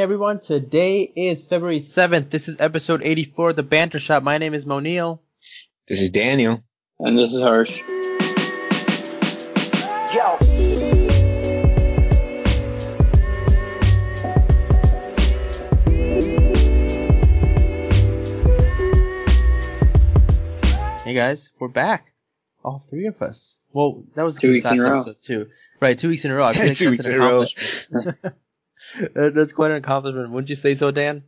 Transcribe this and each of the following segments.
Hey everyone, today is February 7th. This is episode 84 of The Banter Shop. My name is Moniel. This is Daniel. And this is Harsh. Yo. Hey guys, we're back. All three of us. Well, that was Two weeks in a row. episode too. Right, two weeks in a row. I feel like Two that's weeks an in a row. accomplishment. That- that's quite an accomplishment. Wouldn't you say so, Dan?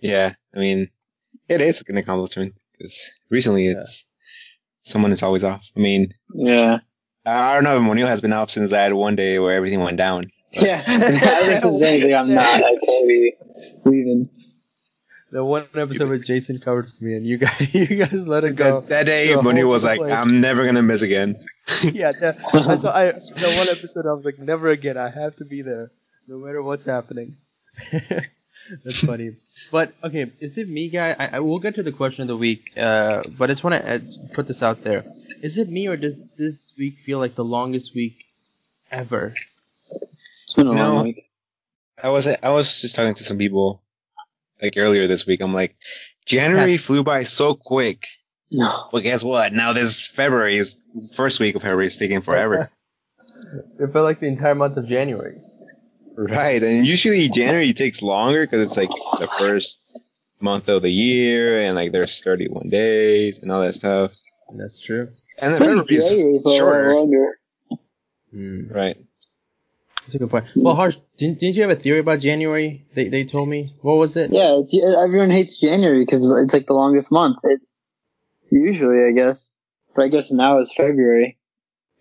Yeah, I mean, it is an accomplishment because recently it's someone is always off. I mean, Yeah. I don't know if Monil has been off since I had one day where everything went down. Yeah. Ever since anything, I'm not. I can't be leaving. The one episode where Jason covered for me and you guys, you guys let it go. That, that day, The Monil was like, place. "I'm never gonna miss again." yeah, that, I saw I, the one episode. I was like, never again. I have to be there, no matter what's happening. That's funny. But okay, is it me, guy? I, I we'll get to the question of the week. Uh, but I just want to uh, put this out there. Is it me or does this week feel like the longest week ever? It's been a No. long week. I was I was just talking to some people like earlier this week. I'm like, January Yes. flew by so quick. No. Well, guess what? Now this February is first week of February is taking forever. It felt like the entire month of January. Right, and usually January takes longer because it's like the first month of the year, and like there's 31 days and all that stuff. That's true. And then February is for a lot shorter. Mm, right? that's a good point. Well, Harsh, didn't, didn't you have a theory about January? They they told me. What was it? Yeah, it's, everyone hates January because it's like the longest month. It, usually, I guess. But I guess now it's February.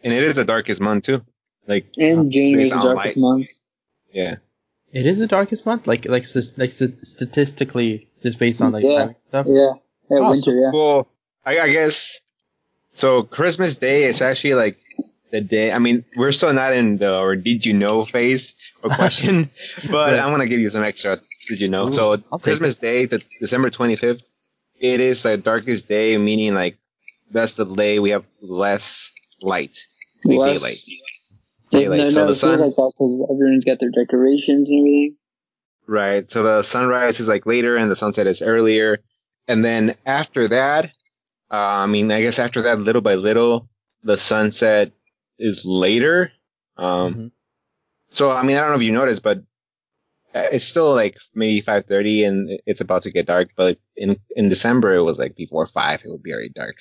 And it is the darkest month too. Like, And January is the darkest light. month. Yeah, It is the darkest month, like like like statistically, just based on like Yeah. stuff. Yeah. Yeah, Oh, winter, yeah. Well, I, I guess so. Christmas Day is actually like the day. I mean, we're still not in the or did you know phase or question, but Right. I'm gonna give you some extra. Did you know? Ooh, so I'll Christmas Day, the December 25th, it is the darkest day, meaning like that's the day we have less light, like Less- daylight. Daylight. no, So no, the it feels sun- like that because everyone's got their decorations and everything. Right. So the sunrise is like later and the sunset is earlier. And then after that, uh, I mean, I guess after that, little by little, the sunset is later. Um, Mhm. so, I mean, I don't know if you noticed, but uh, it's still like maybe 5.30 and it's about to get dark. But in, in December, it was like before five, it would be already dark.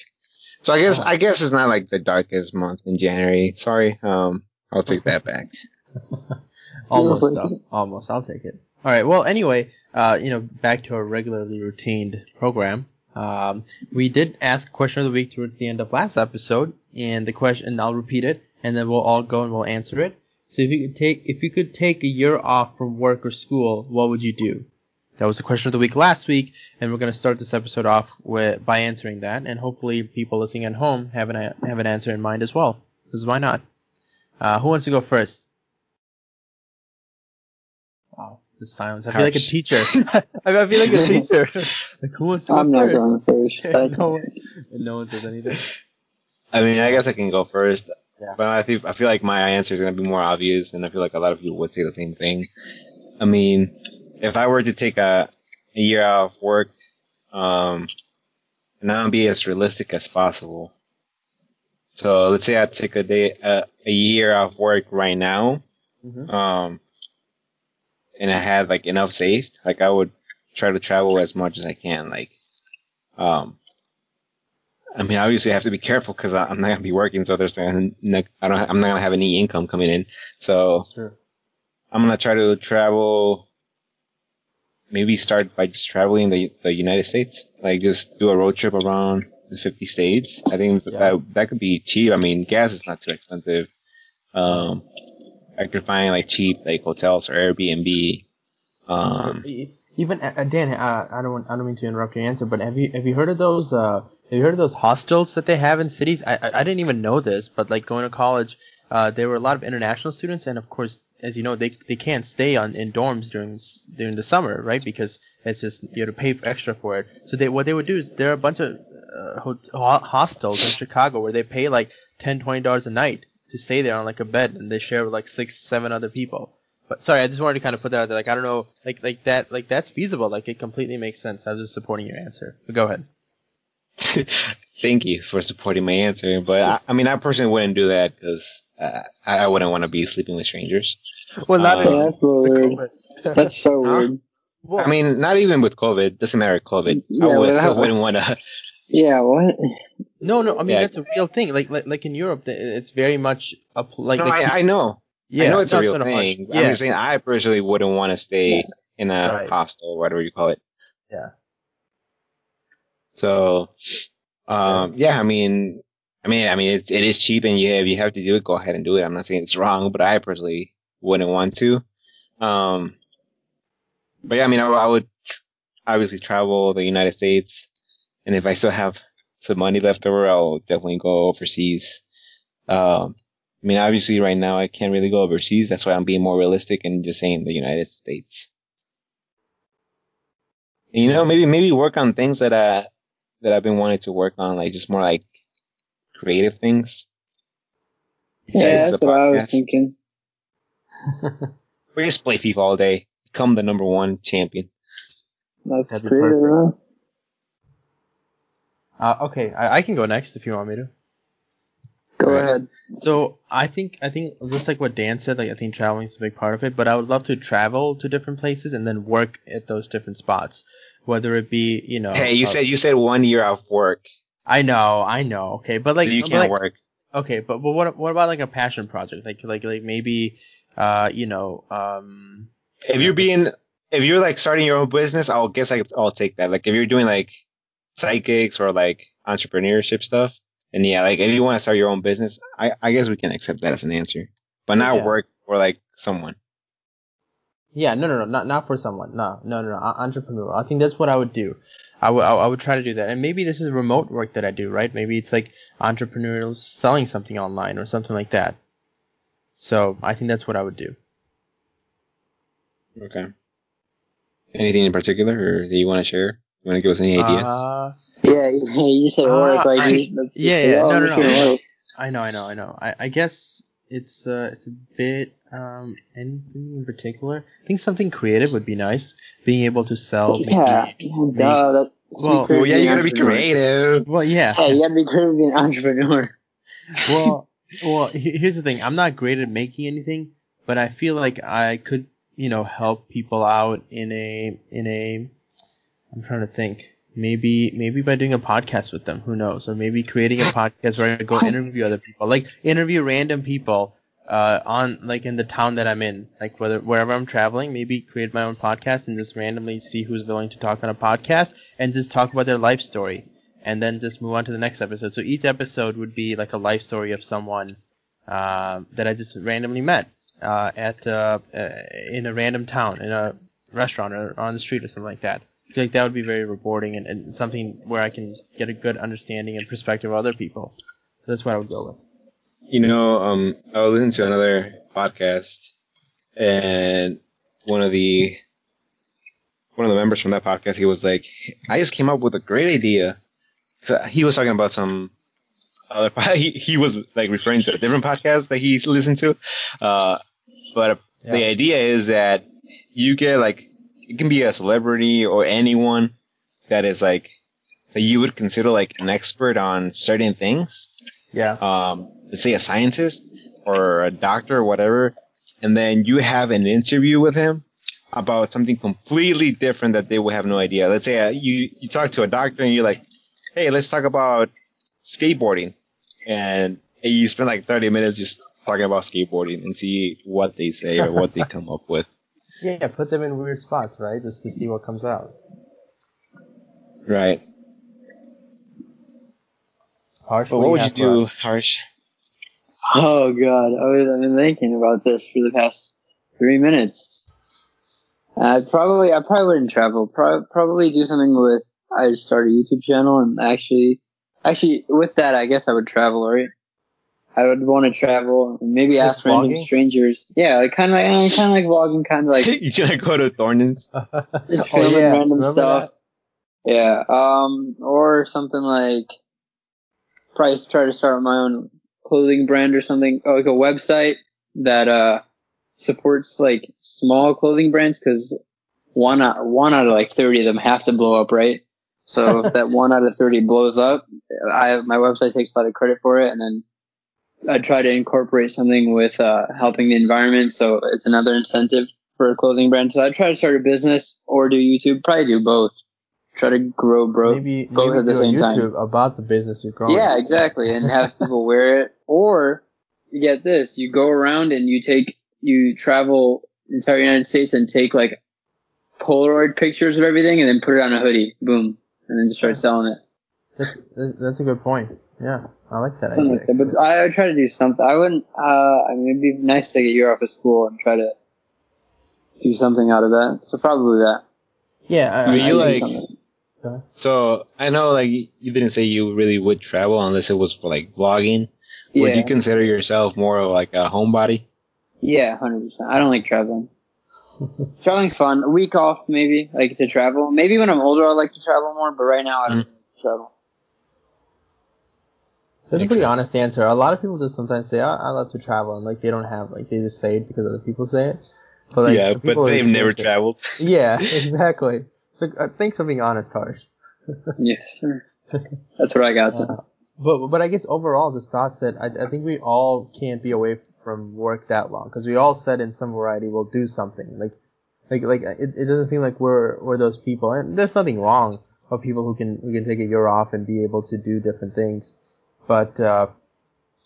So I guess, Oh. I guess it's not like the darkest month in January. Sorry. Um, I'll take that back. Almost Feels though. Almost. I'll take it. All right. Well, anyway, uh, you know, back to our regularly routined program. Um, we did ask a question of the week towards the end of last episode, and the question, and I'll repeat it, and then we'll all go and we'll answer it. So if you could take, if you could take a year off from work or school, what would you do? That was the question of the week last week, and we're going to start this episode off with by answering that, and hopefully people listening at home have an have an answer in mind as well. Because why not? Uh, who wants to go first? Wow, the silence. I feel like a teacher. I I feel like a teacher. like who wants to go I'm not first? going first. I, no, one, and no one says anything. I mean, I guess I can go first. Yeah. But I think I feel like my answer is gonna be more obvious, and I feel like a lot of people would say the same thing. I mean, if I were to take a, a year out of work, um, and I would be as realistic as possible. So let's say I take a day, uh, a year out of work right now, Mhm. um, and I had like enough saved, like I would try to travel as much as I can. Like, um, I mean, obviously I have to be careful because I'm not gonna be working, so there's gonna, I don't, I'm not gonna have any income coming in. So Sure. I'm gonna try to travel. Maybe start by just traveling the the United States, like just do a road trip around the 50 states. I think Yeah. that that could be cheap. I mean, gas is not too expensive. Um, I could find like cheap like hotels or Airbnb. Um, Even uh, Dan, uh, I don't want, I don't mean to interrupt your answer, but have you have you heard of those uh have you heard of those hostels that they have in cities? I I, I didn't even know this, but like going to college, uh, there were a lot of international students, and of course, as you know, they they can't stay on in dorms during during the summer, right? Because it's just you have to pay for extra for it. So they what they would do is there are a bunch of uh, ho- hostels in Chicago where they pay like 10 20 dollars a night to stay there on like a bed, and they share with like six seven other people. But sorry, I just wanted to kind of put that out there. Like I don't know, like like that, like that's feasible. Like it completely makes sense. I was just supporting your answer. But go ahead. Thank you for supporting my answer, but I, I mean, I personally wouldn't do that because uh, I, I wouldn't want to be sleeping with strangers. Well, not Yeah, that's a weird. That's so Huh? weird. well, I mean, not even with COVID. Doesn't matter with COVID. Yeah, I would, without- still wouldn't want to. Yeah, what? no, no. I mean Yeah. that's a real thing. Like like like in Europe, it's very much a like. No, like I, I know. yeah, I know it's a real so much. thing. Yeah. I'm just saying, I personally wouldn't want to stay in a Right. hostel, whatever you call it. Yeah. So, um, yeah, I mean, I mean, I mean, it's it is cheap, and yeah, if you have to do it, go ahead and do it. I'm not saying it's wrong, but I personally wouldn't want to. Um, but yeah, I mean, I, I would tr- obviously travel the United States, and if I still have some money left over, I'll definitely go overseas. Um, I mean, obviously, right now I can't really go overseas. That's why I'm being more realistic and just saying the United States. And, you know, maybe maybe work on things that uh that I've been wanting to work on, like just more like creative things. Yeah, that's what I was podcast. thinking. Or just play FIFA all day, become the number one champion. That's That'd creative. perfect. huh? Uh, okay, I, I can go next if you want me to. Go Right. ahead. So I think I think just like what Dan said, like I think traveling is a big part of it. But I would love to travel to different places and then work at those different spots, whether it be you know. hey, you uh, said you said one year off work, I know, I know. Okay, but like so you can't like, work. Okay, but but what what about like a passion project? Like like like maybe uh you know um If you're being, if you're like starting your own business, I'll guess I, I'll take that. Like if you're doing like psychics or like entrepreneurship stuff, and yeah, like if you want to start your own business, I, I guess we can accept that as an answer, but not Yeah. work for like someone. yeah no no no not not for someone no no no no entrepreneur. I think that's what I would do. I would I would try to do that, and maybe this is remote work that I do, right? Maybe it's like entrepreneurial selling something online or something like that. So I think that's what I would do. Okay. Anything in particular, or do you want to share? You want to give us any ideas? Uh, Yeah, yeah, you said work like I- you, that's just yeah, like, yeah, no, no, no, gonna no. work. I know, I know, I know. I, I guess it's uh it's a bit um anything in particular. I think something creative would be nice. Being able to sell. Yeah, maybe- duh, that, Well- well, yeah, you gotta be creative. creative. Well, yeah. Yeah, you gotta be creative to be an entrepreneur. well, well, here's the thing. I'm not great at making anything, but I feel like I could, you know, help people out in a in a. I'm trying to think. Maybe maybe by doing a podcast with them. Who knows? Or maybe creating a podcast where I go interview other people, like interview random people. Uh, on like in the town that I'm in, like whether wherever I'm traveling, maybe create my own podcast and just randomly see who's willing to talk on a podcast and just talk about their life story and then just move on to the next episode. So each episode would be like a life story of someone um, that I just randomly met uh, at uh, uh, in a random town, in a restaurant or on the street or something like that. Like that would be very rewarding and, and something where I can get a good understanding and perspective of other people. So that's what I would go with. You know, um, I was listening to another podcast, and one of the one of the members from that podcast, he was like, "I just came up with a great idea." He was talking about some other. He he was like referring to a different podcast that he listened to, uh, but the idea is that you get like it can be a celebrity or anyone that is like that you would consider like an expert on certain things Yeah. um, let's say a scientist or a doctor or whatever, and then you have an interview with him about something completely different that they would have no idea. Let's say uh, you you talk to a doctor and you're like, hey, let's talk about skateboarding, and you spend like 30 minutes just talking about skateboarding and see what they say or what they come up with. Yeah, put them in weird spots, right? Just to see what comes out. Right. Harsh, But what would you do, us? Harsh? Oh god, I was, I've been thinking about this for the past three minutes. I probably, I probably wouldn't travel. Pro- probably do something with. I start a YouTube channel and actually, actually with that, I guess I would travel. Right? I would want to travel and maybe Like ask random vlogging? strangers. strangers. Yeah, like kind of like, eh, kind of like vlogging, kind of like you gonna go to Thornton's? just Oh, filming yeah. random Remember stuff. Yeah, um, or something like probably try to start my own clothing brand or something, or like a website that uh supports like small clothing brands because one out, one out of like 30 of them have to blow up, right? So if that one out of 30 blows up, I my website takes a lot of credit for it, and then I try to incorporate something with uh, helping the environment. So it's another incentive for a clothing brand. So I try to start a business or do YouTube. Probably do both. Try to grow bro maybe both maybe at the same YouTube time. about the business you're growing. Yeah, exactly, and have people wear it. Or you get this: you go around and you take you travel the entire United States and take like Polaroid pictures of everything, and then put it on a hoodie. Boom, and then just start selling it. That's that's a good point. Yeah, I like that Something idea. like that. But I, I try to do something. I wouldn't. Uh, I mean, it'd be nice to take a year off of school and try to do something out of that. So probably that. Yeah, I, But I, you do like- So I know like you didn't say you really would travel unless it was for like vlogging. Yeah. Would you consider yourself more of like a homebody? Yeah, hundred percent. I don't like traveling. Traveling's fun. A week off, maybe, like to travel. Maybe when I'm older, I'd like to travel more. But right now, I don't Mm. like to travel. That's a pretty sense. honest answer. A lot of people just sometimes say, "I, I love to travel," and like they don't have like they just say it because other people say it. But like, yeah, the but they've never it- traveled. Yeah, exactly. So uh, thanks for being honest, Harsh. Yes, sir. That's what I got. Uh, but but I guess overall, just thoughts that I, I think we all can't be away from work that long because we all said in some variety we'll do something. Like like like it, it doesn't seem like we're we're those people, and there's nothing wrong of people who can who can take a year off and be able to do different things. But uh,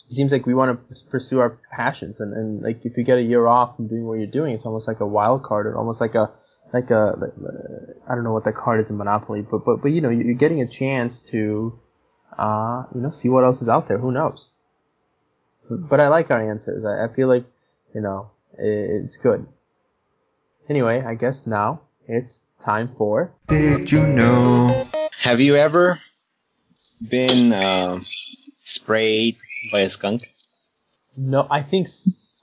it seems like we want to pursue our passions, and, and like if you get a year off from doing what you're doing, it's almost like a wild card, or almost like a like a like, uh, I don't know what the card is in Monopoly, but but but you know you're getting a chance to uh, you know, see what else is out there. Who knows? But I like our answers. I, I feel like, you know, it, it's good. Anyway, I guess now it's time for. Did you know? Have you ever been um, sprayed by a skunk? No, I think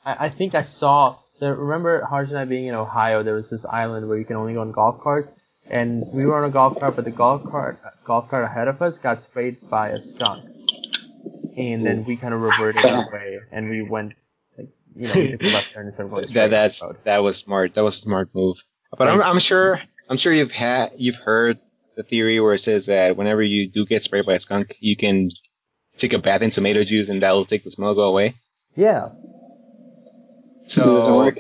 I think I saw. The, remember, Harsh and I being in Ohio, there was this island where you can only go on golf carts, and we were on a golf cart, but the golf cart golf cart ahead of us got sprayed by a skunk, and then we kind of reverted our way, and we went like you know we took a left turn instead of going straight. That that's the that was smart. That was a smart move. But I'm I'm sure I'm sure you've had you've heard the theory where it says that whenever you do get sprayed by a skunk, you can take a bath in tomato juice and that will take the smell go away. Yeah. So work.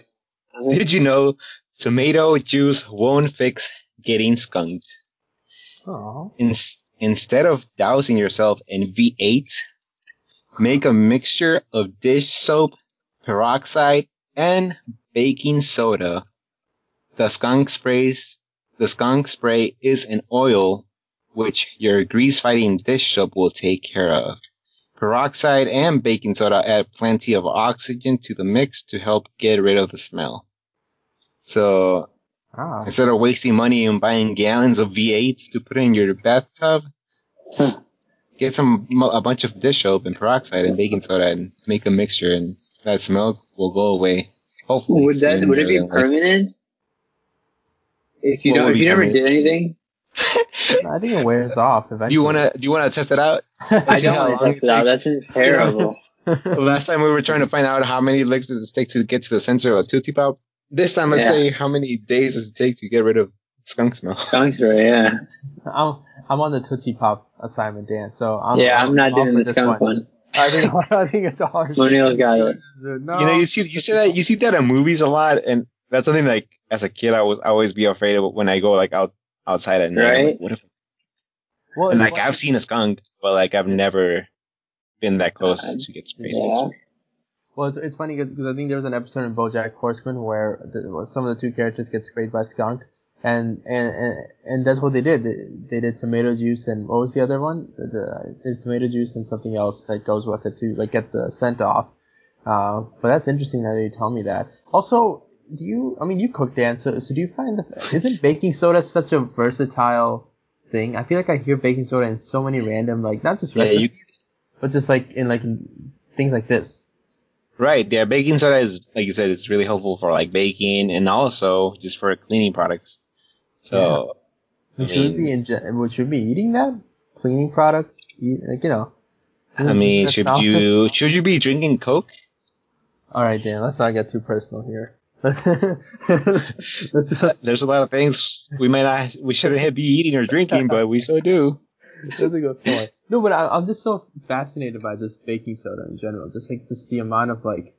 Does it? did you know tomato juice won't fix getting skunked? Oh. In, instead of dousing yourself in V8, make a mixture of dish soap, peroxide, and baking soda. The skunk sprays, the skunk spray is an oil which your grease fighting dish soap will take care of. Peroxide and baking soda add plenty of oxygen to the mix to help get rid of the smell. So Ah. Instead of wasting money and buying gallons of V8s to put in your bathtub, just get some a bunch of dish soap and peroxide and baking soda and make a mixture, and that smell will go away. Hopefully, Would that would it be permanent? If you What don't, if you never did anything, I think it wears off eventually. Do you wanna do you wanna test it out? I see don't want to test it it out. takes. That seems terrible. Last time we were trying to find out how many licks does it take to get to the center of a Tootsie Pop. This time, let's Yeah. say how many days does it take to get rid of skunk smell? Skunks, right? Yeah. I'm I'm on the Tootsie Pop assignment, Dan. So I'm yeah, I'm not doing the this skunk one. one. I think I think it's a hard. O'Neill's got it. No. You know, you see you see that you see that in movies a lot, and that's something like as a kid I was I always be afraid of when I go like out outside at night. Right. Like, what if well, and it's like I've seen a skunk, but like I've never been that close Uh, to get sprayed. Yeah. Well, it's, it's funny because I think there was an episode in BoJack Horseman where the, some of the two characters get sprayed by skunk, and and and, and that's what they did. They, they did tomato juice and what was the other one? The, the, there's tomato juice and something else that goes with it to like get the scent off. Uh, but that's interesting that you tell me that. Also, do you? I mean, you cook Dan, so, so do you find the isn't baking soda such a versatile thing? I feel like I hear baking soda in so many random like not just Yeah, recipes, you but just like in like in things like this. right. Yeah, baking soda is like you said, it's really helpful for like baking and also just for cleaning products. So I Should we be in, would should we be eating that cleaning product? Eat, like you know. I mean, should you should you be drinking Coke? All right, Dan. Let's not get too personal here. There's a lot of things we might not, we shouldn't be eating or drinking, but we so do. that's a good point. No, but I, I'm just so fascinated by just baking soda in general. Just like just the amount of like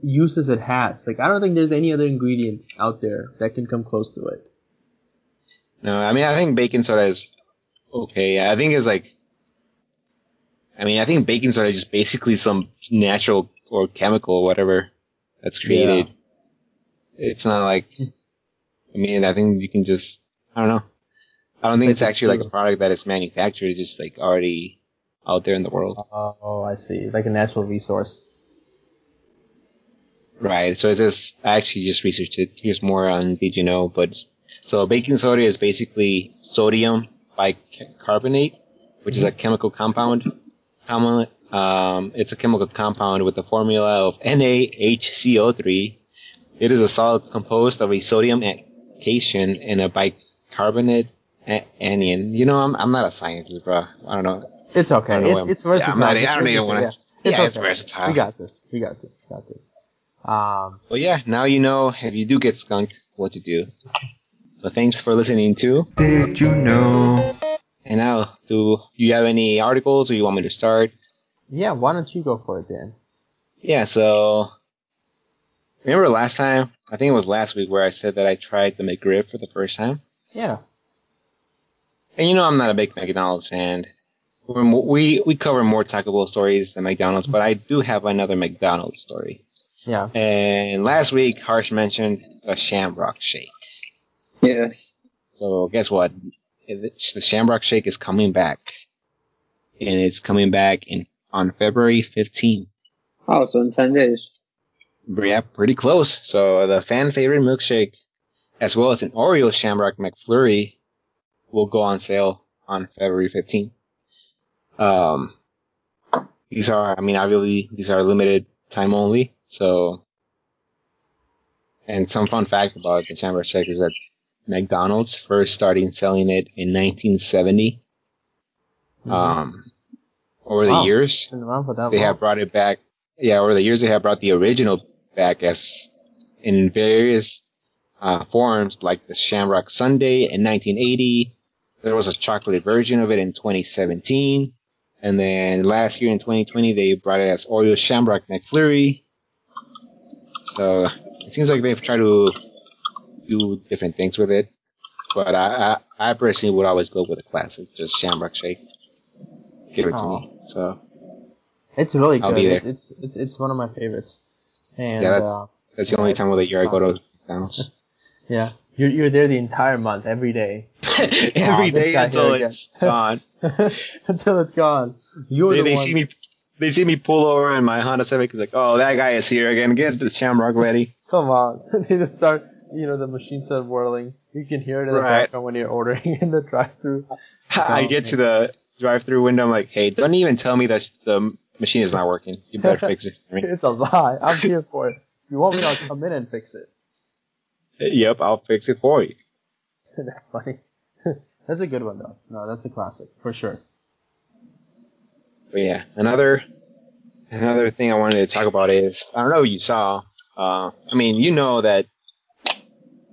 uses it has. Like I don't think there's any other ingredient out there that can come close to it. No, I mean, I think baking soda is okay. I think it's like, I mean, I think baking soda is just basically some natural or chemical or whatever that's created. It's not like, I mean, I think you can just, I don't know. I don't think it's the actually like a product that is manufactured. It's just like already out there in the world. Oh, I see. Like a natural resource. Right. So it's just, I actually just researched it. Here's more on Did You Know? But so baking soda is basically sodium bicarbonate, which is a chemical compound. Common, um, it's a chemical compound with the formula of NaHCO3. It is a solid composed of a sodium cation and a bicarbonate a- anion. You know, I'm, I'm not a scientist, bro. I don't know. It's okay. I don't know It's, why- it's yeah, I'm versatile. not- I don't even wanna- say, yeah. yeah, it's versatile. We got this. We got this. Got this. Um, But yeah, now you know if you do get skunked, what to do. But thanks for listening to Did You Know? And now, do you have any articles or you want me to start? yeah. Why don't you go for it, Dan? Yeah, so remember last time? I think it was last week where I said that I tried the McRib for the first time. Yeah. And you know I'm not a big McDonald's fan. We're We we cover more Taco Bell stories than McDonald's, but I do have another McDonald's story. Yeah. And last week, Harsh mentioned a Shamrock Shake. Yeah. So guess what? It's- The Shamrock Shake is coming back, and it's coming back in on February 15th. Oh, so in 10 days. Yeah, pretty close. So the fan favorite milkshake, as well as an Oreo Shamrock McFlurry, will go on sale on February 15th. Um, these are, I mean, obviously these are limited time only. So, and some fun fact about the Shamrock Shake is that McDonald's first started selling it in 1970. Um, over the Mm-hmm. Wow. years, around for they long. have brought it back. Yeah, over the years they have brought the original back as in various uh, forms, like the Shamrock Sundae in 1980. There was a chocolate version of it in 2017, and then last year in 2020 they brought it as Oreo Shamrock McFlurry. So it seems like they've tried to do different things with it, but I I, I personally would always go with a classic, just Shamrock Shake. Give it to Oh. me. So. It's really I'll good. be there. It's, it's it's one of my favorites. And Yeah, that's- uh, That's the only time of the year I go to. McDonald's. yeah, you're you're there the entire month, every day, Every this day until it's gone. until it's gone. You're They, the they one. see me, they see me pull over in my Honda Civic. It's like, oh, that guy is here again. Get the Shamrock ready. Come on, they just start. You know, the machine starts whirling. You can hear it in the Right. background when you're ordering in the drive-through. I get to the drive-through window. I'm like, hey, don't even tell me that the machine is not working. You better fix it for me. It's a lie. I'm here for it. If you want me, I'll come in and fix it. Yep, I'll fix it for you. that's funny. that's a good one though. No, that's a classic for sure. But yeah, another another thing I wanted to talk about is I don't know if you saw. Uh, I mean, you know that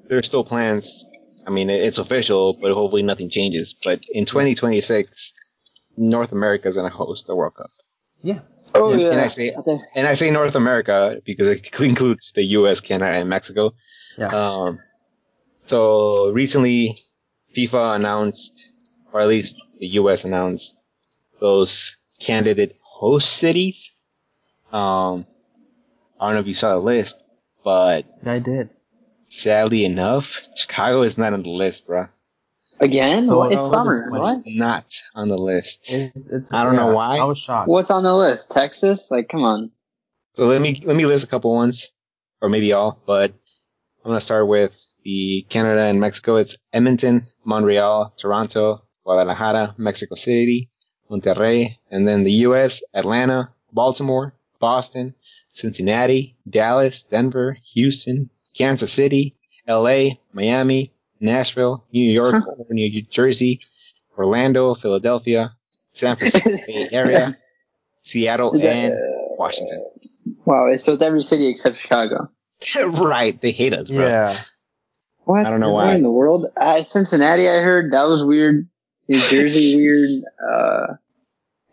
there's still plans. I mean, it's official, but hopefully nothing changes. But in 2026, North America is going to host the World Cup, Yeah. Oh, And- yeah. and I say- think- and I say North America because it includes the U.S., Canada, and Mexico. Yeah. Um, so recently, FIFA announced, or at least the U.S. announced, those candidate host cities. Um, I don't know if you saw the list, but I did. sadly enough, Chicago is not on the list, bro. Again? So, it's summer. is- What? It's not on the list. It, it's, I don't know why. I was shocked. What's on the list? Texas? Like, come on. So let me let me list a couple ones, or maybe all, but I'm gonna start with the Canada and Mexico. It's Edmonton, Montreal, Toronto, Guadalajara, Mexico City, Monterrey, and then the U.S. Atlanta, Baltimore, Boston, Cincinnati, Dallas, Denver, Houston, Kansas City, L.A., Miami, Nashville, New York, or New Jersey, Orlando, Philadelphia, San Francisco Bay Area, Seattle, that- and Washington. Wow, so it's every city except Chicago. right. They hate us, bro. Yeah. What? I don't know why. in the world? Uh, Cincinnati, I heard that was weird. New Jersey, weird. Uh,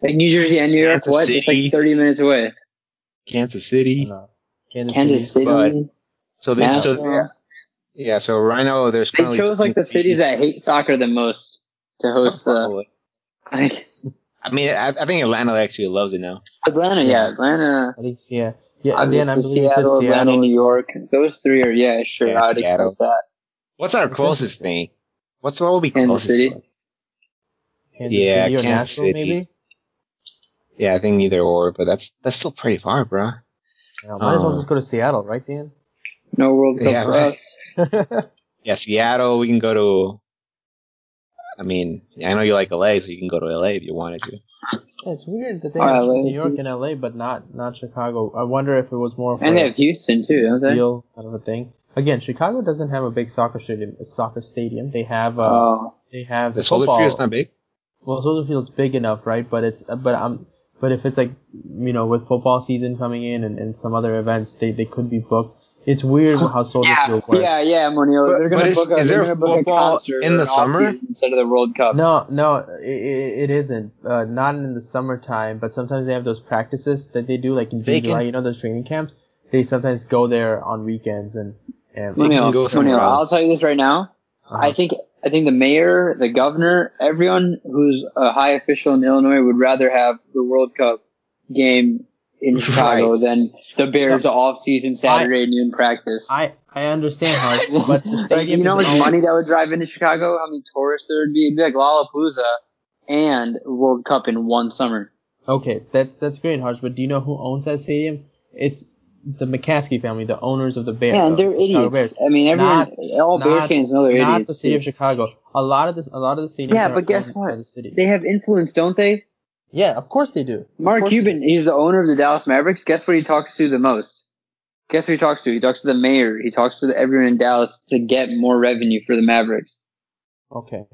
like New Jersey and New York, Kansas what? It's City. like 30 minutes away. Kansas City. Kansas, Kansas City. City. but- So they, so Nashville. Yeah, yeah. So right now there's They currently chose like the cities that hate soccer the most to host the. Probably. Like I mean, I, I think Atlanta actually loves it now. Atlanta, yeah, Atlanta. I think yeah. Yeah, again, I Obviously, believe Seattle, it's Seattle. Atlanta, New York. Those three are yeah, sure. Yeah, I'd Seattle. expect that. What's our It's closest thing? What's what will be Kansas closest? City. Kansas Yeah, City or Kansas Nashville, City. maybe. Yeah, I think either or, but that's that's still pretty far, bro. Yeah, might as well Uh, just go to Seattle, right, Dan? No World Cup Yeah, for right. us. Yeah, Seattle. We can go to. I mean, I know you like LA, so you can go to LA if you wanted to. Yeah, it's weird that they All right, have let's New York and LA, but not not Chicago. I wonder if it was more for And they have Houston too, don't they? deal kind of a thing. Again, Chicago doesn't have a big soccer stadium. Soccer stadium. They have uh, Oh, they have The Soldier football. Field's not big. Well, Soldier Field's big enough, right? But it's but I'm but if it's like you know with football season coming in and, and some other events, they they could be booked. It's weird how Soldier yeah, Field works. yeah, yeah, Monio. But- They're gonna but is- book a, is there book a football concert in the summer? instead of the World Cup. No, no, it, it isn't. Uh, not in the summertime, but sometimes they have those practices that they do, like in They June, July. can- You know those training camps. They sometimes go there on weekends and and. They can Monio, go Monio, I'll tell you this right now. uh-huh. I think I think the mayor, the governor, everyone who's a high official in Illinois would rather have the World Cup game in Chicago Right. than the Bears off-season Saturday noon practice. I I understand how, but the Like, you know how much money that would drive into Chicago? How many tourists there would be? It'd be like Lollapalooza and World Cup in one summer. Okay, that's that's great, Harsh. But do you know who owns that stadium? It's the McCaskey family, the owners of the Bears. Yeah, and they're the idiots. Bears. I mean, everyone, all Bears not- fans know they're Not idiots. the city too. of Chicago. A lot of this, a lot of the stadiums. Yeah, but guess what? The city. They have influence, don't they? Yeah, of course they do. Mark Cuban, he's the owner of the Dallas Mavericks. Guess what he talks to the most? Guess who he talks to? He talks to the mayor. He talks to the, everyone in Dallas to get more revenue for the Mavericks. Okay.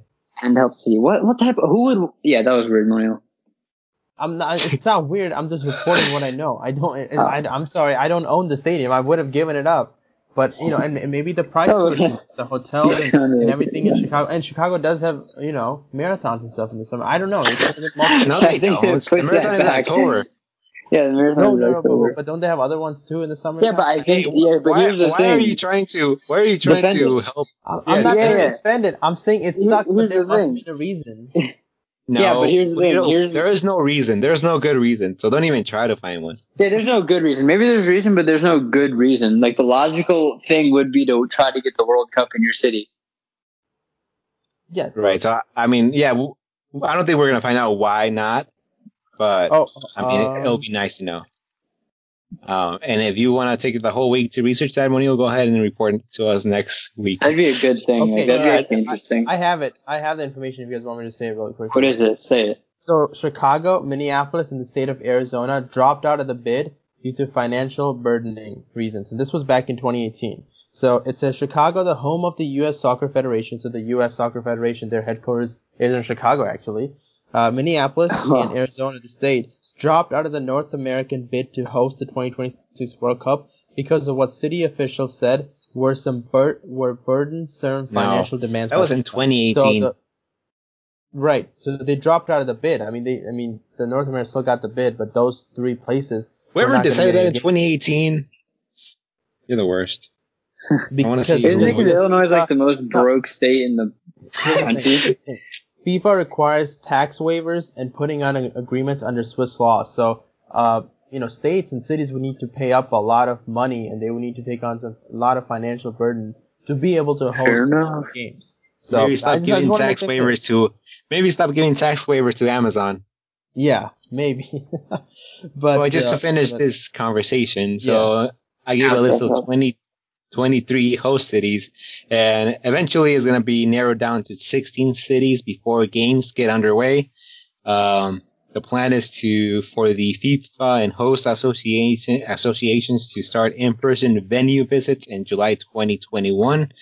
and help see what what type. Of, who would? Yeah, that was weird, Mario. I'm not. It's not weird. I'm just reporting what I know. I don't. Oh. I, I'm sorry. I don't own the stadium. I would have given it up. But you know, and, and maybe the price Oh, are cheap, the hotels You and, and everything it, in. Chicago. And Chicago does have you know marathons and stuff in the summer. I don't know. It's a bit multi- No, I they think don't. they The marathon is in. October. Yeah, the marathon no, is no, no, but, but don't they have other ones too in the summer? Yeah, but I think Hey, yeah, but why, here's the why thing. are you trying to? Why are you trying Defend to it. help? I'm Yeah, not yeah, trying yeah. to defend it. I'm saying it Here- sucks, but there the must thing. be a reason. No, Yeah, but here's the thing, here's- there is no reason. There's no good reason. So don't even try to find one. Yeah, there's no good reason. Maybe there's reason, but there's no good reason. Like the logical thing would be to try to get the World Cup in your city. Yeah. Right. So I, I mean, yeah, I don't think we're gonna find out why not, but Oh, I mean, it, it'll um, be nice to know. Um, and if you want to take the whole week to research that, Monique, go ahead and report to us next week. That'd be a good thing. Okay, that'd yeah, be actually interesting. I have it. I have the information. If you guys want me to say it really quick. what is it? Say it. So Chicago, Minneapolis, and the state of Arizona dropped out of the bid due to financial burdening reasons, and this was back in 2018. So it says Chicago, the home of the U.S. Soccer Federation. So the U.S. Soccer Federation, their headquarters is in Chicago, actually. Uh, Minneapolis and Arizona, the state, dropped out of the North American bid to host the 2026 World Cup because of what city officials said were some bur- were burdensome No, financial demands. That was in 2018. So the- right. So they dropped out of the bid. I mean, they. I mean, the North America still got the bid, but those three places. Whoever decided that in 2018, you're the worst. because see Isn't it. Illinois is like the most broke state in the country? FIFA requires tax waivers and putting on a- agreements under Swiss law. So, uh, you know, states and cities would need to pay up a lot of money, and they would need to take on some a lot of financial burden to be able to host games. So maybe stop I giving just wanna tax make that clear. waivers to. Maybe stop giving tax waivers to Amazon. Yeah, maybe. but Well, just uh, to finish but- this conversation, so I gave Yeah, a list of 20, 23 host cities, and eventually it's going to be narrowed down to 16 cities before games get underway. Um, the plan is to for the FIFA and host association associations to start in-person venue visits in July 2021.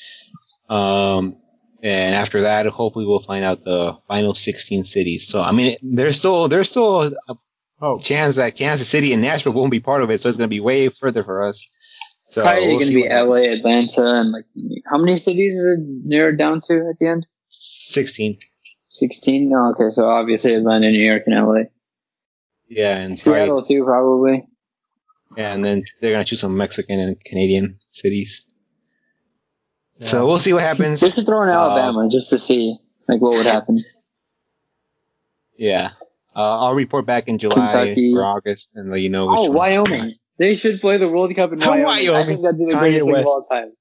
Um, and after that, hopefully we'll find out the final 16 cities. So I mean, there's still there's still a Oh, chance that Kansas City and Nashville won't be part of it, so it's going to be way further for us. So Probably we'll going to be what happens. LA, Atlanta, and like how many cities is it narrowed down to at the end? 16. Sixteen. No, okay, so obviously Atlanta, New York, and LA. Yeah, and probably, Seattle too, probably. yeah, and then they're gonna choose some Mexican and Canadian cities. Yeah. So we'll see what happens. They should throw in Uh, Alabama just to see like what would happen. Yeah. Uh, I'll report back in July Kentucky. or August and let you know. Which Oh, Wyoming. They should play the World Cup in Wyoming. I think that'd be the Kanye greatest thing West. of all time.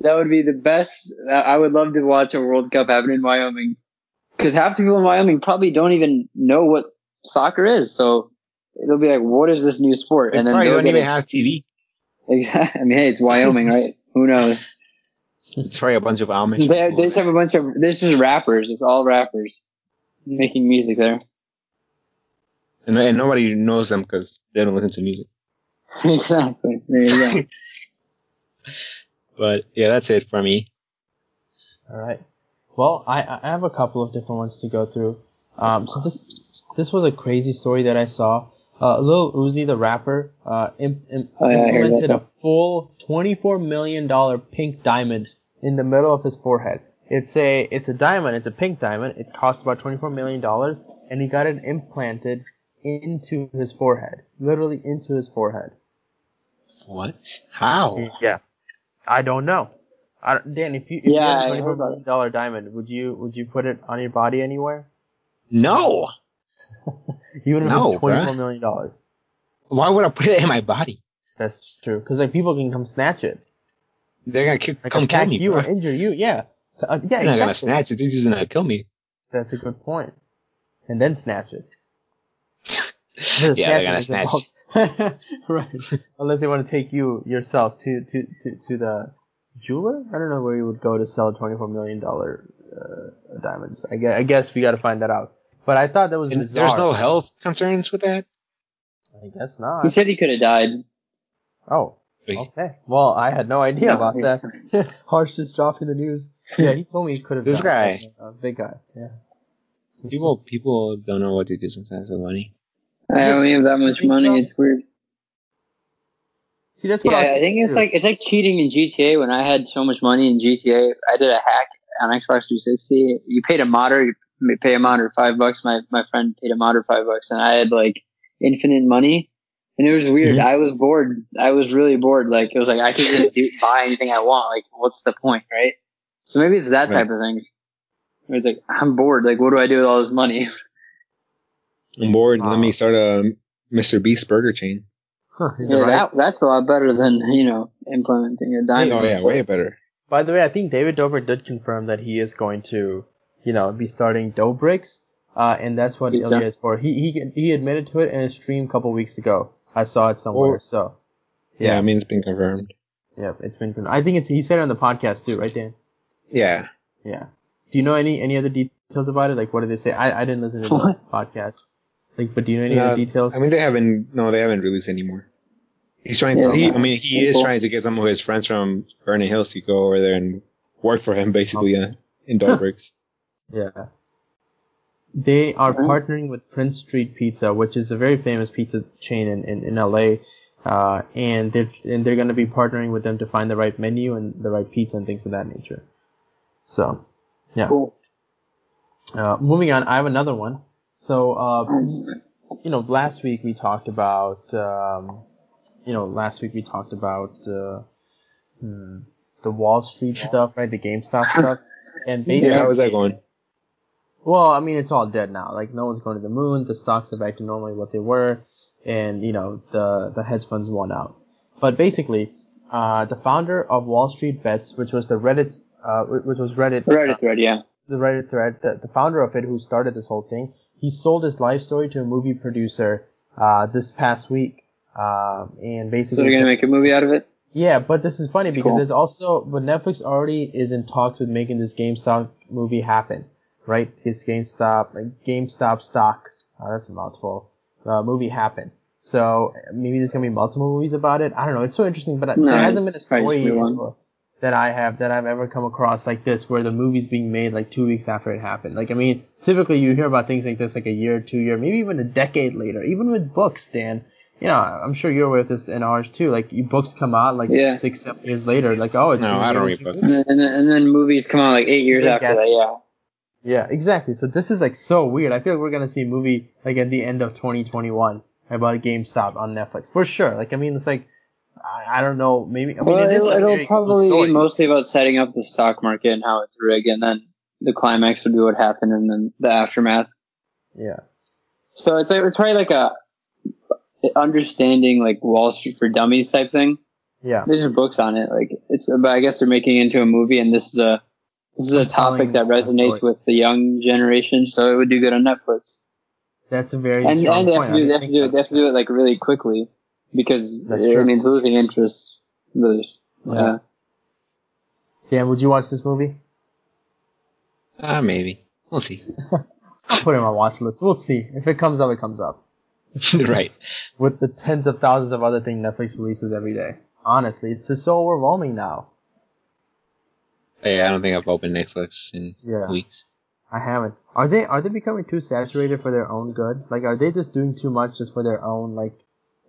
That would be the best. I would love to watch a World Cup happen in Wyoming. Because half the people in Wyoming probably don't even know what soccer is. So it'll be like, what is this new sport? They and then probably don't even it. have TV. I mean, hey, it's Wyoming, right? Who knows? It's probably a bunch of Amish. They, they just have a bunch of. This is rappers. It's all rappers making music there. and, and nobody knows them because they don't listen to music. exactly. There you go. But yeah, that's it for me. All right. Well, I, I have a couple of different ones to go through. Um, so this this was a crazy story that I saw. Uh, Lil Uzi, the rapper, uh, im- im- Oh, yeah, implemented a full twenty-four million dollar pink diamond in the middle of his forehead. It's a it's a diamond. It's a pink diamond. It costs about twenty-four million dollars, and he got it implanted into his forehead, literally into his forehead. What? How? Yeah, I don't know. I, don't- Dan, if you if you Yeah, had I a heard twenty-four about million dollar diamond, would you would you put it on your body anywhere? No. Even if No, it's twenty-four bruh. million dollars. Why would I put it in my body? That's true. Because like people can come snatch it, They're gonna kick, like come kill attack me. you bro. or injure you. Yeah, uh, yeah, They're not gonna snatch it. They're just gonna kill me. That's a good point. And then snatch it. Yeah, they're gonna snatch. right. Unless they want to take you yourself to to to to the jeweler. I don't know where you would go to sell twenty-four million dollar uh, diamonds. I guess, I guess we got to find that out. But I thought that was And bizarre. there's no health concerns with that. I guess not. he said he could have died. Oh. Okay. Well, I had no idea No, about that. Harsh just dropping the news. Yeah, he told me he could have. This died. guy. a big guy. Yeah. People, people don't know what to do sometimes with money. I don't even have that much money. so? It's weird. See, that's what Yeah, I was I think it's too. like it's like cheating in GTA. When I had so much money in GTA, I did a hack on Xbox 360. You paid a modder, you pay a modder five bucks. My my friend paid a modder five bucks, and I had like infinite money, and it was weird. Mhm. I was bored. I was really bored. Like it was like I could just do buy anything I want. Like what's the point, right? So maybe it's that Right. type of thing. It's like I'm bored. Like what do I do with all this money? I'm bored. Wow. Let me start a Mr. Beast burger chain. Huh, Yeah, right. that that's a lot better than you know implementing a diamond. Oh yeah, way better. By the way, I think David Dobrik did confirm that he is going to, you know, be starting Doughbrik's, uh, and that's what Pizza. Ilya is for. He he he admitted to it in a stream a couple weeks ago. I saw it somewhere. Oh. So Yeah, I mean it's been confirmed. yeah, it's been. confirmed. I think it's he said it on the podcast too, right, Dan? Yeah. Yeah. Do you know any any other details about it? Like, what did they say? I I didn't listen to the podcast. Like, but do you know any No, other details? I mean they haven't. No, they haven't released anymore. He's trying to. He, I mean, he is Cool. trying to get some of his friends from Vernon Hills to go over there and work for him, basically, uh, in Doughbrik's. Yeah. They are Alright. partnering with Prince Street Pizza, which is a very famous pizza chain in, in, in LA. Uh, and they're, and they're going to be partnering with them to find the right menu and the right pizza and things of that nature. So, yeah. Cool. Uh, moving on, I have another one. So, uh, you know, last week we talked about, um, you know, last week we talked about, uh, hmm, the Wall Street stuff, right? The GameStop stuff. And basically, Yeah, how's that going? well, I mean, it's all dead now. Like, no one's going to the moon. The stocks are back to normally what they were, and you know, the the hedge funds won out. But basically, uh, the founder of Wall Street Bets, which was the Reddit, uh, which was Reddit, Reddit thread, yeah. the Reddit thread, the, the founder of it, who started this whole thing, he sold his life story to a movie producer uh, this past week, um, and So basically, they're gonna make a movie out of it. yeah, but this is funny because Cool. there's also, but Netflix already is in talks with making this GameStop movie happen, right? This GameStop, like GameStop stock, uh, that's a mouthful, uh, movie happen. So maybe there's gonna be multiple movies about it. I don't know. It's so interesting, but No, there hasn't been a story. That I have that I've ever come across like this, where the movie's being made like two weeks after it happened. Like I mean, typically you hear about things like this like a year, two year, maybe even a decade later. Even with books, Dan, you know, I'm sure you're aware of this in ours too. Like you books come out like Yeah. six, seven years later. Like oh, it's No, I don't read books. And then, and then, movies come out like eight years after that. Yeah. Yeah, exactly. So this is like so weird. I feel like we're gonna see a movie like at the end of 2021 about a GameStop on Netflix for sure. Like I mean, it's like I, I don't know, maybe. I mean, well, it it'll, it'll probably be mostly about setting up the stock market and how it's rigged, and then the climax would be what happened, and then the aftermath. Yeah, So it's, it's probably like a understanding like Wall Street for Dummies type thing. yeah, There's just books on it. Like it's, but I guess they're making it into a movie, and this is a this is a topic that resonates with the young generation, so it would do good on Netflix. that's a very And, and they have to do they have to do it they have to do it like really quickly because That's it true. means losing interest. Lose. Yeah. Yeah. Dan, would you watch this movie? Ah, maybe. We'll see. I'll put it on my watch list. We'll see. If it comes up, it comes up. right. With the tens of thousands of other things Netflix releases every day. Honestly, it's just so overwhelming now. Hey, I don't think I've opened Netflix in Yeah. weeks. I haven't. Are they are they becoming too saturated for their own good? Like, are they just doing too much just for their own like,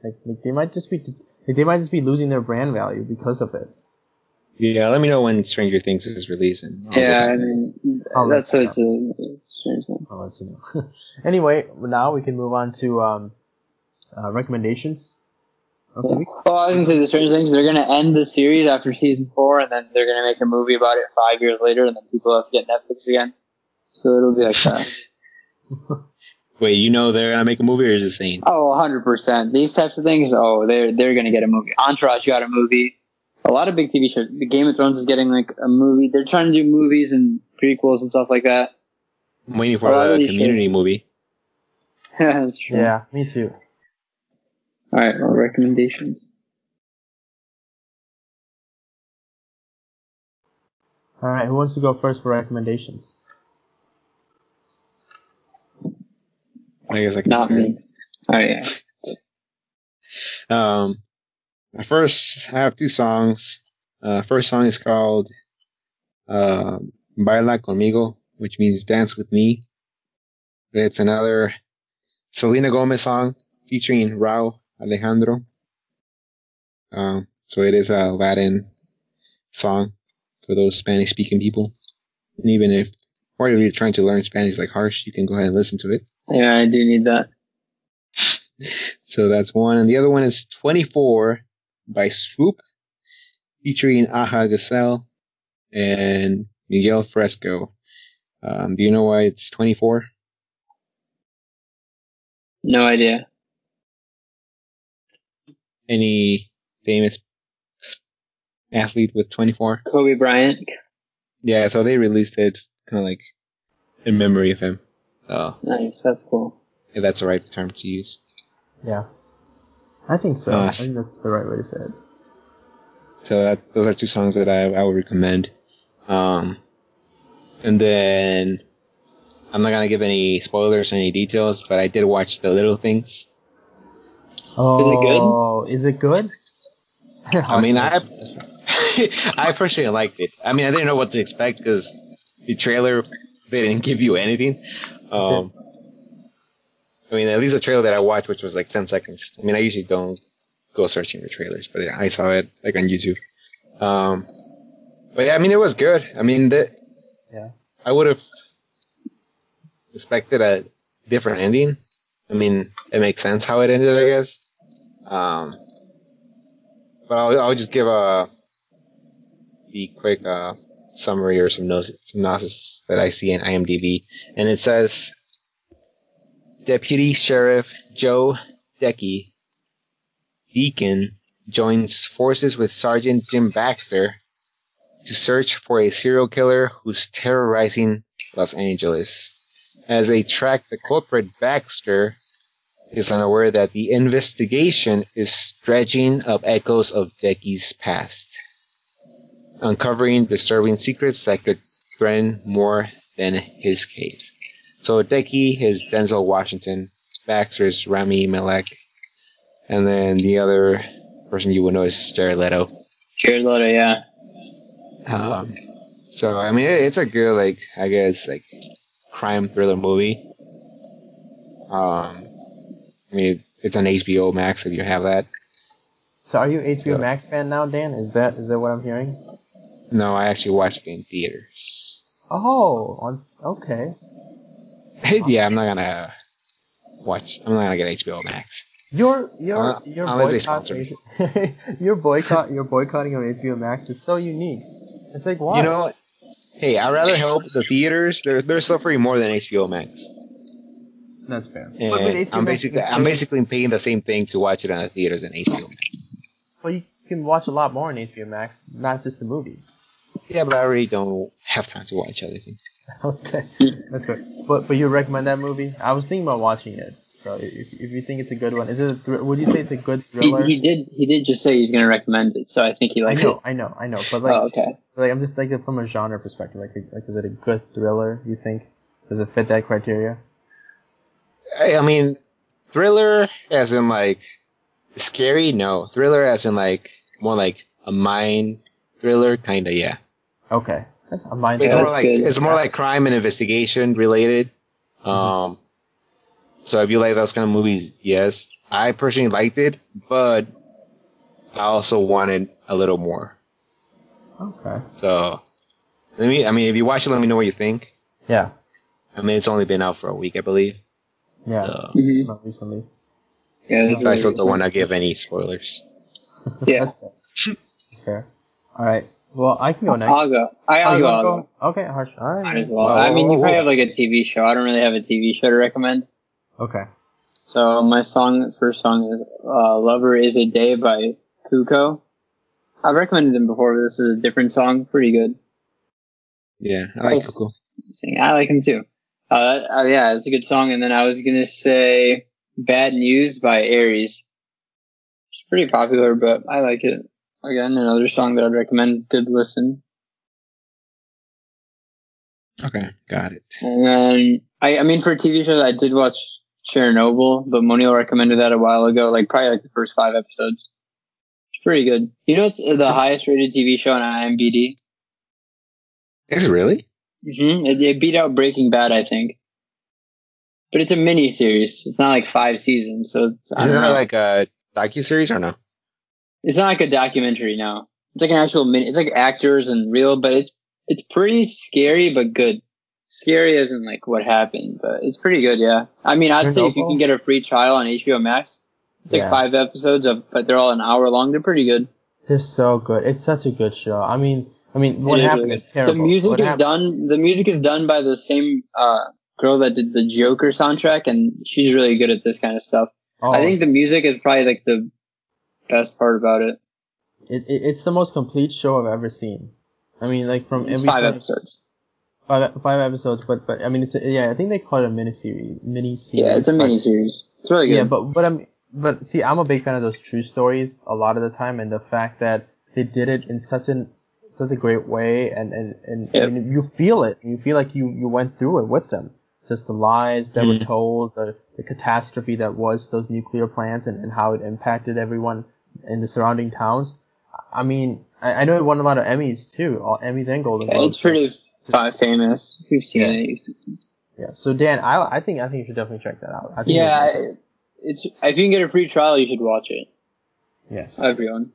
like, like they might just be like they might just be losing their brand value because of it. Yeah, let me know when Stranger Things is releasing. I'll Yeah, look I mean I'll that's what it's a, it's a strange thing. I'll let you know. anyway, now we can move on to um, uh, recommendations of the week. Well, I was gonna say the strange thing is they're gonna end the series after season four, and then they're gonna make a movie about it five years later, and then people have to get Netflix again. So it'll be like that. Wait, you know they're gonna make a movie, or is it saying? oh, 100 percent. These types of things. Oh, they're they're gonna get a movie. Entourage got a movie. A lot of big TV shows. The Game of Thrones is getting like a movie. They're trying to do movies and prequels and stuff like that. I'm waiting for A lot of the these Community shows- movie. That's true. Yeah, me too. All right. Well, recommendations. All right, who wants to go first for recommendations? I guess I can Not me. All right. Yeah. Um, my first, I have two songs. Uh, first song is called uh, "Baila Conmigo," which means "Dance with Me." It's another Selena Gomez song featuring Rauw Alejandro. Um, so it is a Latin song for those Spanish-speaking people. And even if, or if you're trying to learn Spanish like Harsh, you can go ahead and listen to it. Yeah, I do need that. So that's one. And the other one is 24 by Swoop, featuring Aja Gazelle and Miguel Fresco. Um, do you know why it's 24? No idea. Any famous athlete with 24? Kobe Bryant. Yeah, so they released it kind of like in memory of him. So Nice. That's cool. if that's the right term to use. Yeah, I think so. Uh, I think that's the right way to say it. So that, those are two songs that I, I would recommend. Um, and then I'm not gonna give any spoilers or any details, but I did watch The Little Things. Oh, is it good? I mean, I I personally liked it. I mean, I didn't know what to expect because the trailer they didn't give you anything. Um, I mean, at least the trailer that I watched, which was like 10 seconds. I mean, I usually don't go searching for trailers, but I saw it like on YouTube. Um, but yeah, I mean, it was good. I mean, the, Yeah. I would have expected a different ending. I mean, it makes sense how it ended, I guess. Um, but I'll, I'll just give a the quick uh, summary or some synopsis that I see in IMDb, and it says Deputy Sheriff Joe Decky Deacon joins forces with Sergeant Jim Baxter to search for a serial killer who's terrorizing Los Angeles. As they track the culprit, Baxter is unaware that the investigation is dredging up echoes of Decky's past, uncovering disturbing secrets that could threaten more than his case. So Decky is Denzel Washington, Baxter's Rami Malek, and then the other person you would know is Jared Leto. Jared Leto, yeah. Um, so I mean, it, it's a good like I guess like crime thriller movie. Um, I mean, it's on HBO Max if you have that. So are you HBO Yeah. Max fan now, Dan? Is that is that what I'm hearing? No, I actually watched it in theaters. Oh, on okay. yeah, I'm not gonna watch. I'm not gonna get HBO Max. You're you're Uh, you're unless they boycotting sponsor your boycott your boycotting of HBO Max is so unique. It's like why? You know what? Hey, I'd rather help the theaters. They're they're suffering more than HBO Max. that's fair. And I'm basically can I'm basically paying the same thing to watch it on the theaters than HBO Max. Well, you can watch a lot more on HBO Max, not just the movies. Yeah, but I really don't have time to watch other things. Okay, that's good. But but you recommend that movie? I was thinking about watching it. So if, if you think it's a good one, is it? A thr- would you say it's a good He, thriller? he did he did just say he's gonna recommend it, so I think he I likes know, it. I know, I know. But like, oh, okay. like I'm just like from a genre perspective. Like, like is it a good thriller? You think? Does it fit that criteria? I, I mean, thriller as in like scary. No, thriller as in like more like a mind thriller, kinda. Yeah, Okay, that's a mind. it's more like it's more like crime and investigation related. Um, so if you like those kind of movies, yes, I personally liked it, but I also wanted a little more. Okay. So, let me. I mean, if you watch it, let me know what you think. Yeah. I mean, it's only been out for a week, I believe. Yeah. So, hmm Not recently. Yeah, that's so I still don't good. want to give any spoilers. Yeah. That's fair. That's fair. All right. Well, I can go next. I'll go. I, Oh, I'll go. I'll go. Okay, Harsh. All right. Might as well. Whoa, I mean, whoa, you whoa, probably whoa. have like a TV show. I don't really have a TV show to recommend. Okay. So my song, first song is uh, "Lover Is a Day" by Cuco. I've recommended them before, but this is a different song. Pretty good. Yeah, I like. Coco. Sing. I like him too. Uh, uh, yeah, it's a good song. And then I was gonna say "Bad News" by Aries. It's pretty popular, but I like it. Again, another song that I'd recommend. Good listen. Okay, got it. And then I, I mean, for TV shows, I did watch Chernobyl, but Monil recommended that a while ago, like probably like the first five episodes. It's pretty good. You know, it's the highest rated TV show on IMDb. Is it really? hmm It, it beat out Breaking Bad, I think. But it's a mini series. It's not like five seasons, so it's, Is it don't not know. like a docu series or no? It's not like a documentary. No, it's like an actual mini. It's like actors and real, but it's it's pretty scary but good. Scary isn't like what happened, but it's pretty good. Yeah, I mean, I'd say if you can get a free trial on HBO Max, it's like Yeah. five episodes of, but they're all an hour long. They're pretty good. They're so good. It's such a good show. I mean, I mean, what It is happened really is terrible. The music What is hap- done. The music is done by the same uh, girl that did the Joker soundtrack, and she's really good at this kind of stuff. Oh, I think the music is probably like the best part about it. it, it, it's the most complete show I've ever seen. I mean, like from It's every five episodes. five, five episodes, but but I mean, it's a, yeah, I think they call it a mini series. Mini series. Yeah, it's a mini series. It's really good. Yeah, but but I'm but see, I'm a big fan of those true stories a lot of the time, and the fact that they did it in such an such a great way, and and and, Yep. and you feel it. You feel like you you went through it with them. Just the lies that were Mhm. told, the the catastrophe that was those nuclear plants, and, and how it impacted everyone in the surrounding towns. I mean, I, I know it won a lot of Emmys too, all Emmys and Golden Yeah, Globes. it's pretty fa- famous. You've seen Yeah. it. Yeah. So Dan, I I think I think you should definitely check that out. I think Yeah, it. it's if you can get a free trial, you should watch it. Yes. Everyone.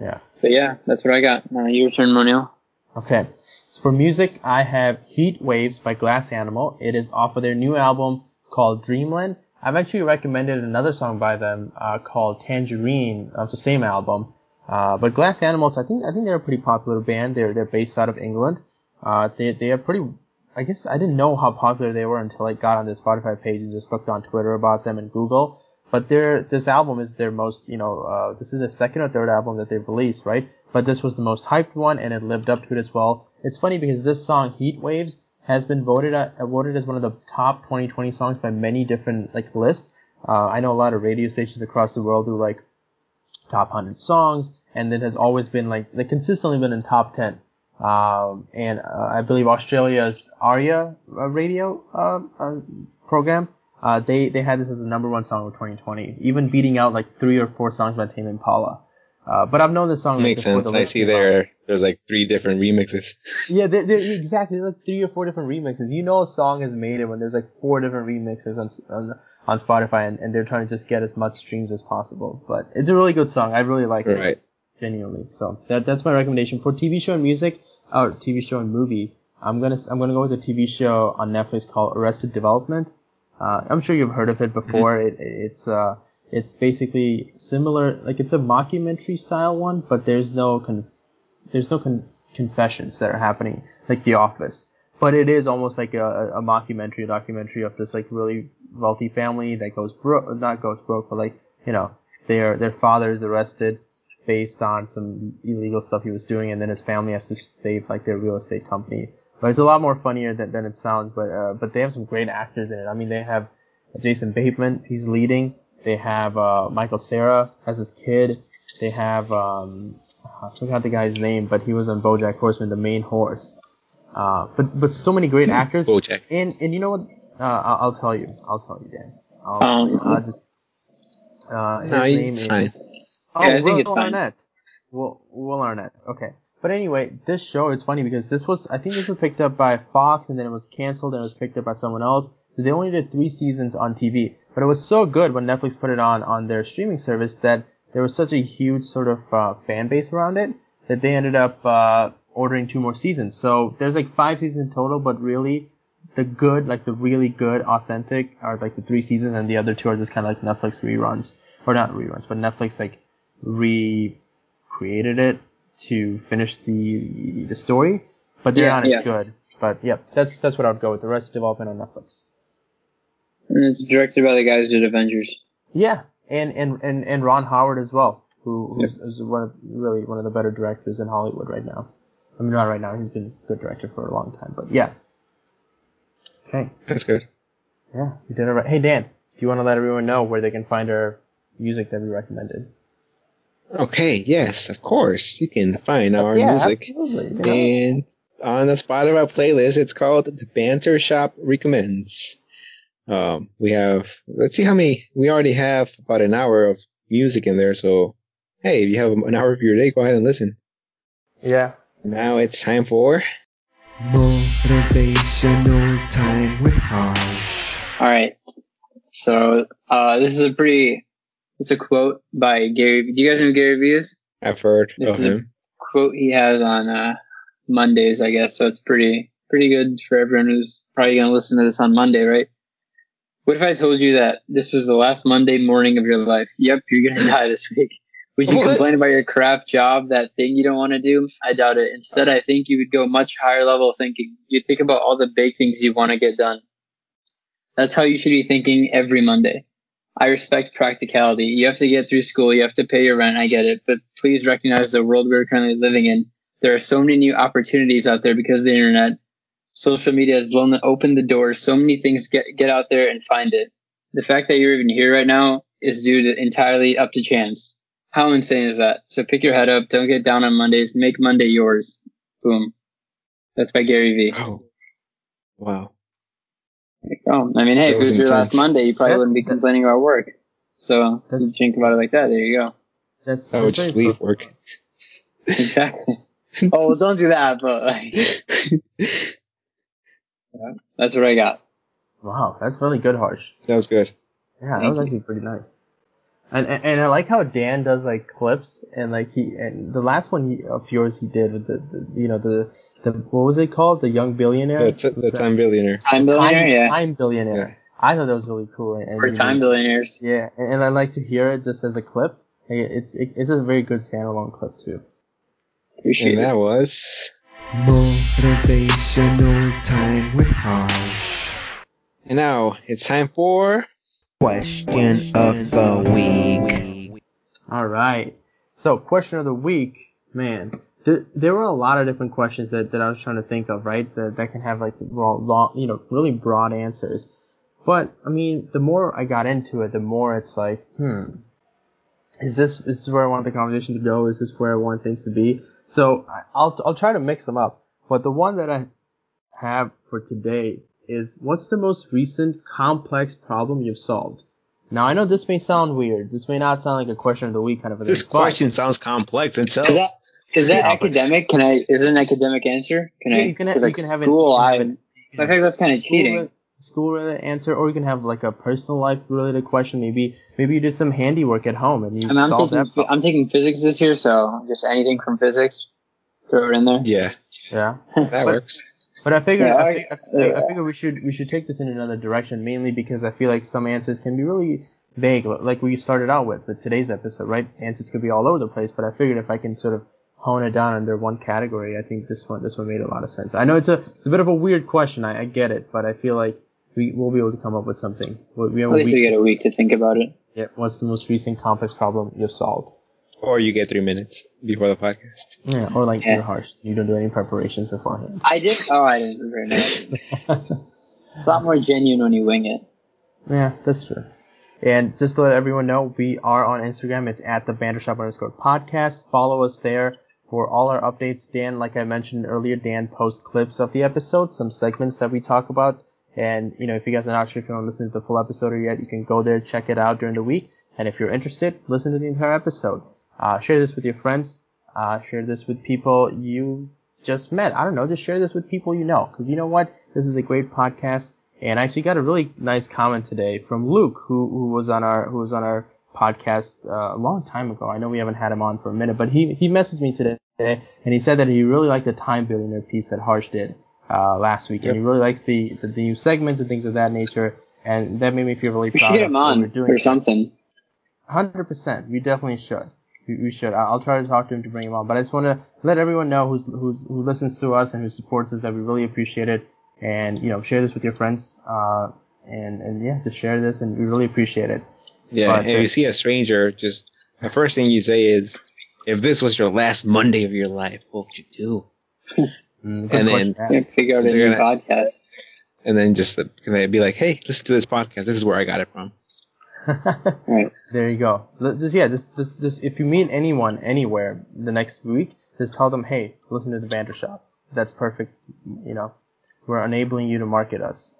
Yeah. But yeah, that's what I got. Now your turn, Monil. Okay. So for music, I have Heat Waves by Glass Animal. It is off of their new album called Dreamland. I've actually recommended another song by them uh, called Tangerine of the same album. Uh, but Glass Animals, I think I think they're a pretty popular band. They're they're based out of England. Uh, they they are pretty. I guess I didn't know how popular they were until I got on the Spotify page and just looked on Twitter about them and Google. But their this album is their most you know uh, this is the second or third album that they've released, right? But this was the most hyped one and it lived up to it as well. It's funny because this song Heat Waves has been voted at, voted as one of the top 2020 songs by many different like lists. Uh, I know a lot of radio stations across the world do like top 100 songs, and it has always been like they consistently been in top 10. Um, and uh, I believe Australia's ARIA uh, radio uh, uh, program, uh, they they had this as the number one song of 2020, even beating out like three or four songs by Tame Impala. Uh, but I've known this song Makes sense. the I see there. There's like three different remixes. Yeah, they they exactly. There's like three or four different remixes. You know, a song is made it when there's like four different remixes on, on on Spotify, and, and they're trying to just get as much streams as possible. But it's a really good song. I really like it Right. genuinely. So that that's my recommendation for TV show and music, or TV show and movie. I'm gonna I'm gonna go with a TV show on Netflix called Arrested Development. Uh, I'm sure you've heard of it before. It, it's uh it's basically similar, like it's a mockumentary style one, but there's no con- there's no con- confessions that are happening like The Office. But it is almost like a, a mockumentary, a documentary of this like really wealthy family that goes broke, not goes broke, but like you know their their father is arrested based on some illegal stuff he was doing, and then his family has to save like their real estate company. But it's a lot more funnier than, than it sounds. But uh, but they have some great actors in it. I mean, they have Jason Bateman, he's leading. They have uh, Michael Cera as his kid. They have um, I forgot the guy's name, but he was on BoJack Horseman, the main horse. Uh, but but so many great actors. Bojack. And and you know what? Uh, I'll, I'll tell you. I'll tell you, Dan. I'll, Um, I'll just. Uh, his No, name is. fine. Oh, Yeah, I think Will fine. Arnett. Will Will Arnett. Okay. But anyway, this show it's funny because this was I think this was picked up by Fox and then it was canceled and it was picked up by someone else. So they only did three seasons on TV. But it was so good when Netflix put it on on their streaming service that there was such a huge sort of uh, fan base around it that they ended up uh, ordering two more seasons. So there's like five seasons total, but really the good, like the really good, authentic, are like the three seasons, and the other two are just kind of like Netflix reruns, or not reruns, but Netflix like recreated it to finish the the story, but they're Yeah, not as yeah. good. But yeah, that's that's what I would go with. Arrested Development on Netflix. And it's directed by the guys who did Avengers. Yeah, and and and, and Ron Howard as well, who who's, who's one of really one of the better directors in Hollywood right now. I mean, not right now. He's been a good director for a long time, but yeah. Okay. That's good. Yeah, you did it right. Hey Dan, do you want to let everyone know where they can find our music that we recommended? Okay, yes, of course. You can find our yeah, music absolutely. know. and on the Spotify playlist. It's called the Banter Shop Recommends. Um, we have let's see how many we already have about an hour of music in there. So hey, if you have an hour of your day, go ahead and listen. Yeah. Now it's time for Motivational time with Harsh. All right. So uh, this is a pretty. It's a quote by Gary. Do you guys know who Gary Vee is? I've heard This of is a- Quote he has on uh, Mondays, I guess. So it's pretty pretty good for everyone who's probably gonna listen to this on Monday, right? What if I told you that this was the last Monday morning of your life? Yep, you're gonna die this week. Would you What? complain about your crap job, that thing you don't want to do? I doubt it. Instead, I think you would go much higher level thinking. You'd think about all the big things you want to get done. That's how you should be thinking every Monday. I respect practicality. You have to get through school, you have to pay your rent, I get it. But please recognize the world we're currently living in. There are so many new opportunities out there because of the internet. Social media has blown the, open the door. So many things get get out there and find it. The fact that you're even here right now is due to entirely up to chance. How insane is that? So pick your head up. Don't get down on Mondays. Make Monday yours. Boom. That's by Gary Vee. Oh, wow. Oh, I mean, hey, That if it was was your last. Monday, you probably That- wouldn't be complaining about work. So That- you think about it like that. There you go. That's, I would that's just leave work. Exactly. oh, well, don't do that. But like, that's what I got. Wow, that's really good, Harsh. that was good. Yeah, that was you. actually pretty nice. And, and and I like how Dan does like clips and like he and the last one he, of yours he did with the, the you know the the what was it called the young billionaire That's it, the time billionaire. Time billionaire, time, yeah. time billionaire Yeah. I thought that was really cool and, and time know, billionaires. yeah and, and I like to hear it just as a clip It- it's it, it's a very good standalone clip too Appreciate And it. that was Motivational time with Harsh. and now it's time for Question of the week. all right so question of the week man there, there were a lot of different questions that, that I was trying to think of right that that can have like long, long you know really broad answers But I mean, the more I got into it, the more it's like, hmm, is this is this where I want the conversation to go? Is this where I want things to be? So I- I'll I'll try to mix them up. But the one that I have for today is what's the most recent complex problem you've solved? Now I know this may sound weird. This may not sound like a question of the week kind of a this thing. but- question sounds complex itself. Is that is that academic? Can I? Is it an academic answer? Can Yeah, I? you can have, 'cause, you like can have school. it. I. you can have it- I think that's kind of school cheating. Is- school related answer, or you can have like a personal life related question. Maybe maybe you did some handiwork at home and you I mean, I'm solved taking that. problem. I'm taking physics this year, so just anything from physics, throw it in there. Yeah, Yeah. that But- works. But I figured, Yeah, I, I- fig- I, I figured we should we should take this in another direction, mainly because I feel like some answers can be really vague, like we started out with with today's episode, right? Answers could be all over the place, but I figured if I can sort of hone it down under one category, I think this one this one made a lot of sense. I know it's a it's a bit of a weird question, I, I get it, but I feel like we will be able to come up with something. We we have At a least we get a week to think about it. Yeah, what's the most recent complex problem you've solved? Or you get three minutes before the podcast. Yeah, or like Yeah. you're harsh. You don't do any preparations beforehand. I did. Oh, I didn't prepare that. It's a lot more genuine when you wing it. Yeah, that's true. And just to let everyone know, we are on Instagram. It's at the BanterShop underscore podcast. Follow us there for all our updates. Dan, like I mentioned earlier, Dan posts clips of the episode, some segments that we talk about. And, you know, if you guys are not sure if you want to listen to the full episode yet, you can go there, check it out during the week. And if you're interested, listen to the entire episode. Uh, share this with your friends. Uh, share this with people you just met. I don't know, just share this with people you know. Cause you know what? This is a great podcast. And I actually got a really nice comment today from Luke, who, who was on our, who was on our podcast uh, a long time ago. I know we haven't had him on for a minute, but he, he messaged me today and he said that he really liked the time billionaire piece that Harsh did, uh, last week. And he really likes the, the, the new segments and things of that nature. And that made me feel really We proud should get him what we're on doing. or something. Hundred percent. We definitely should. We, we should. I- I'll try to talk to him to bring him on. But I just want to let everyone know who's, who's who listens to us and who supports us that we really appreciate it. And you know, share this with your friends. Uh, and and yeah, to share this, and we really appreciate it. Yeah, But, and if you see a stranger, just the first thing you say is, "If this was your last Monday of your life, what would you do?" Mm, good And then- to Yeah, ask. figure out a new gonna- podcast. And then just they'd be like, "Hey, listen to this podcast. This is where I got it from." Right. there you go. Just yeah, just, just just if you meet anyone anywhere the next week, just tell them, hey, listen to the Banter Shop. That's perfect. You know, we're enabling you to market us.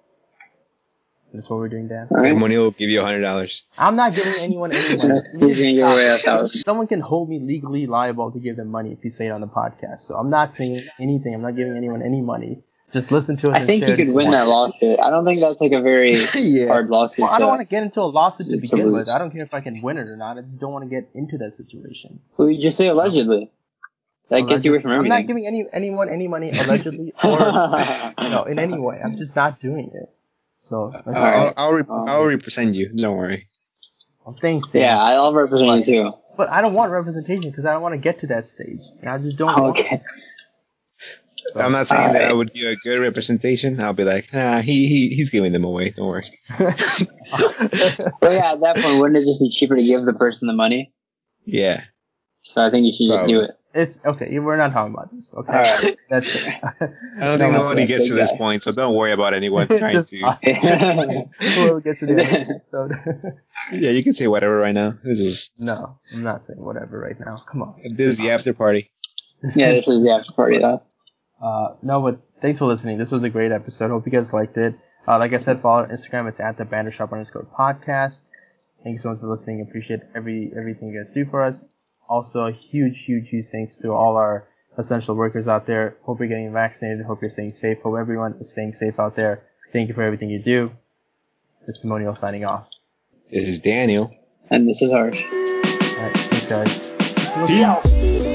That's what we're doing, Dan. All right. money will give you a hundred dollars. I'm not giving anyone any money. He's gonna away a thousand. Someone can hold me legally liable to give them money if you say it on the podcast. So I'm not saying anything. I'm not giving anyone any money. Just listen to us. I and think share you could win that lawsuit. I don't think that's like a very Yeah. hard lawsuit. Well, I don't want to get into a lawsuit to It's begin a with. I don't care if I can win it or not. I just don't want to get into that situation. Well, you just say allegedly. That gets you away from I'm not giving any anyone any money allegedly or you know in any way. I'm just not doing it. So let's- I'll, I'll, re- Um, I'll represent you. Don't worry. well, thanks, Dan. yeah, I'll represent you too. But I don't want representation because I don't want to get to that stage, and I just don't. want Okay. So- I'm not saying that I would do a good representation. I'll be like, ah, he, he he's giving them away. Don't worry. Well, yeah, at that point, wouldn't it just be cheaper to give the person the money? Yeah. So I think you should just do it. It's okay. We're not talking about this. Okay, Alright. that's it. I don't think nobody gets to this guy. point, so don't worry about anyone trying Just to. us. Whoever gets to the end of episode. Yeah, you can say whatever right now. This is no, I'm not saying whatever right now. Come on. this is the after party. yeah, this is the after party though. Uh, no, but thanks for listening. This was a great episode. Hope you guys liked it. Uh, like I said, follow our Instagram. It's at the BanterShop underscore podcast. Thank you so much for listening. Appreciate every everything you guys do for us. Also, a huge, huge, huge thanks to all our essential workers out there. Hope you're getting vaccinated. Hope you're staying safe. Hope everyone is staying safe out there. Thank you for everything you do. This is Monio signing off. This is Daniel. And this is harsh. All right, thanks guys. Peace.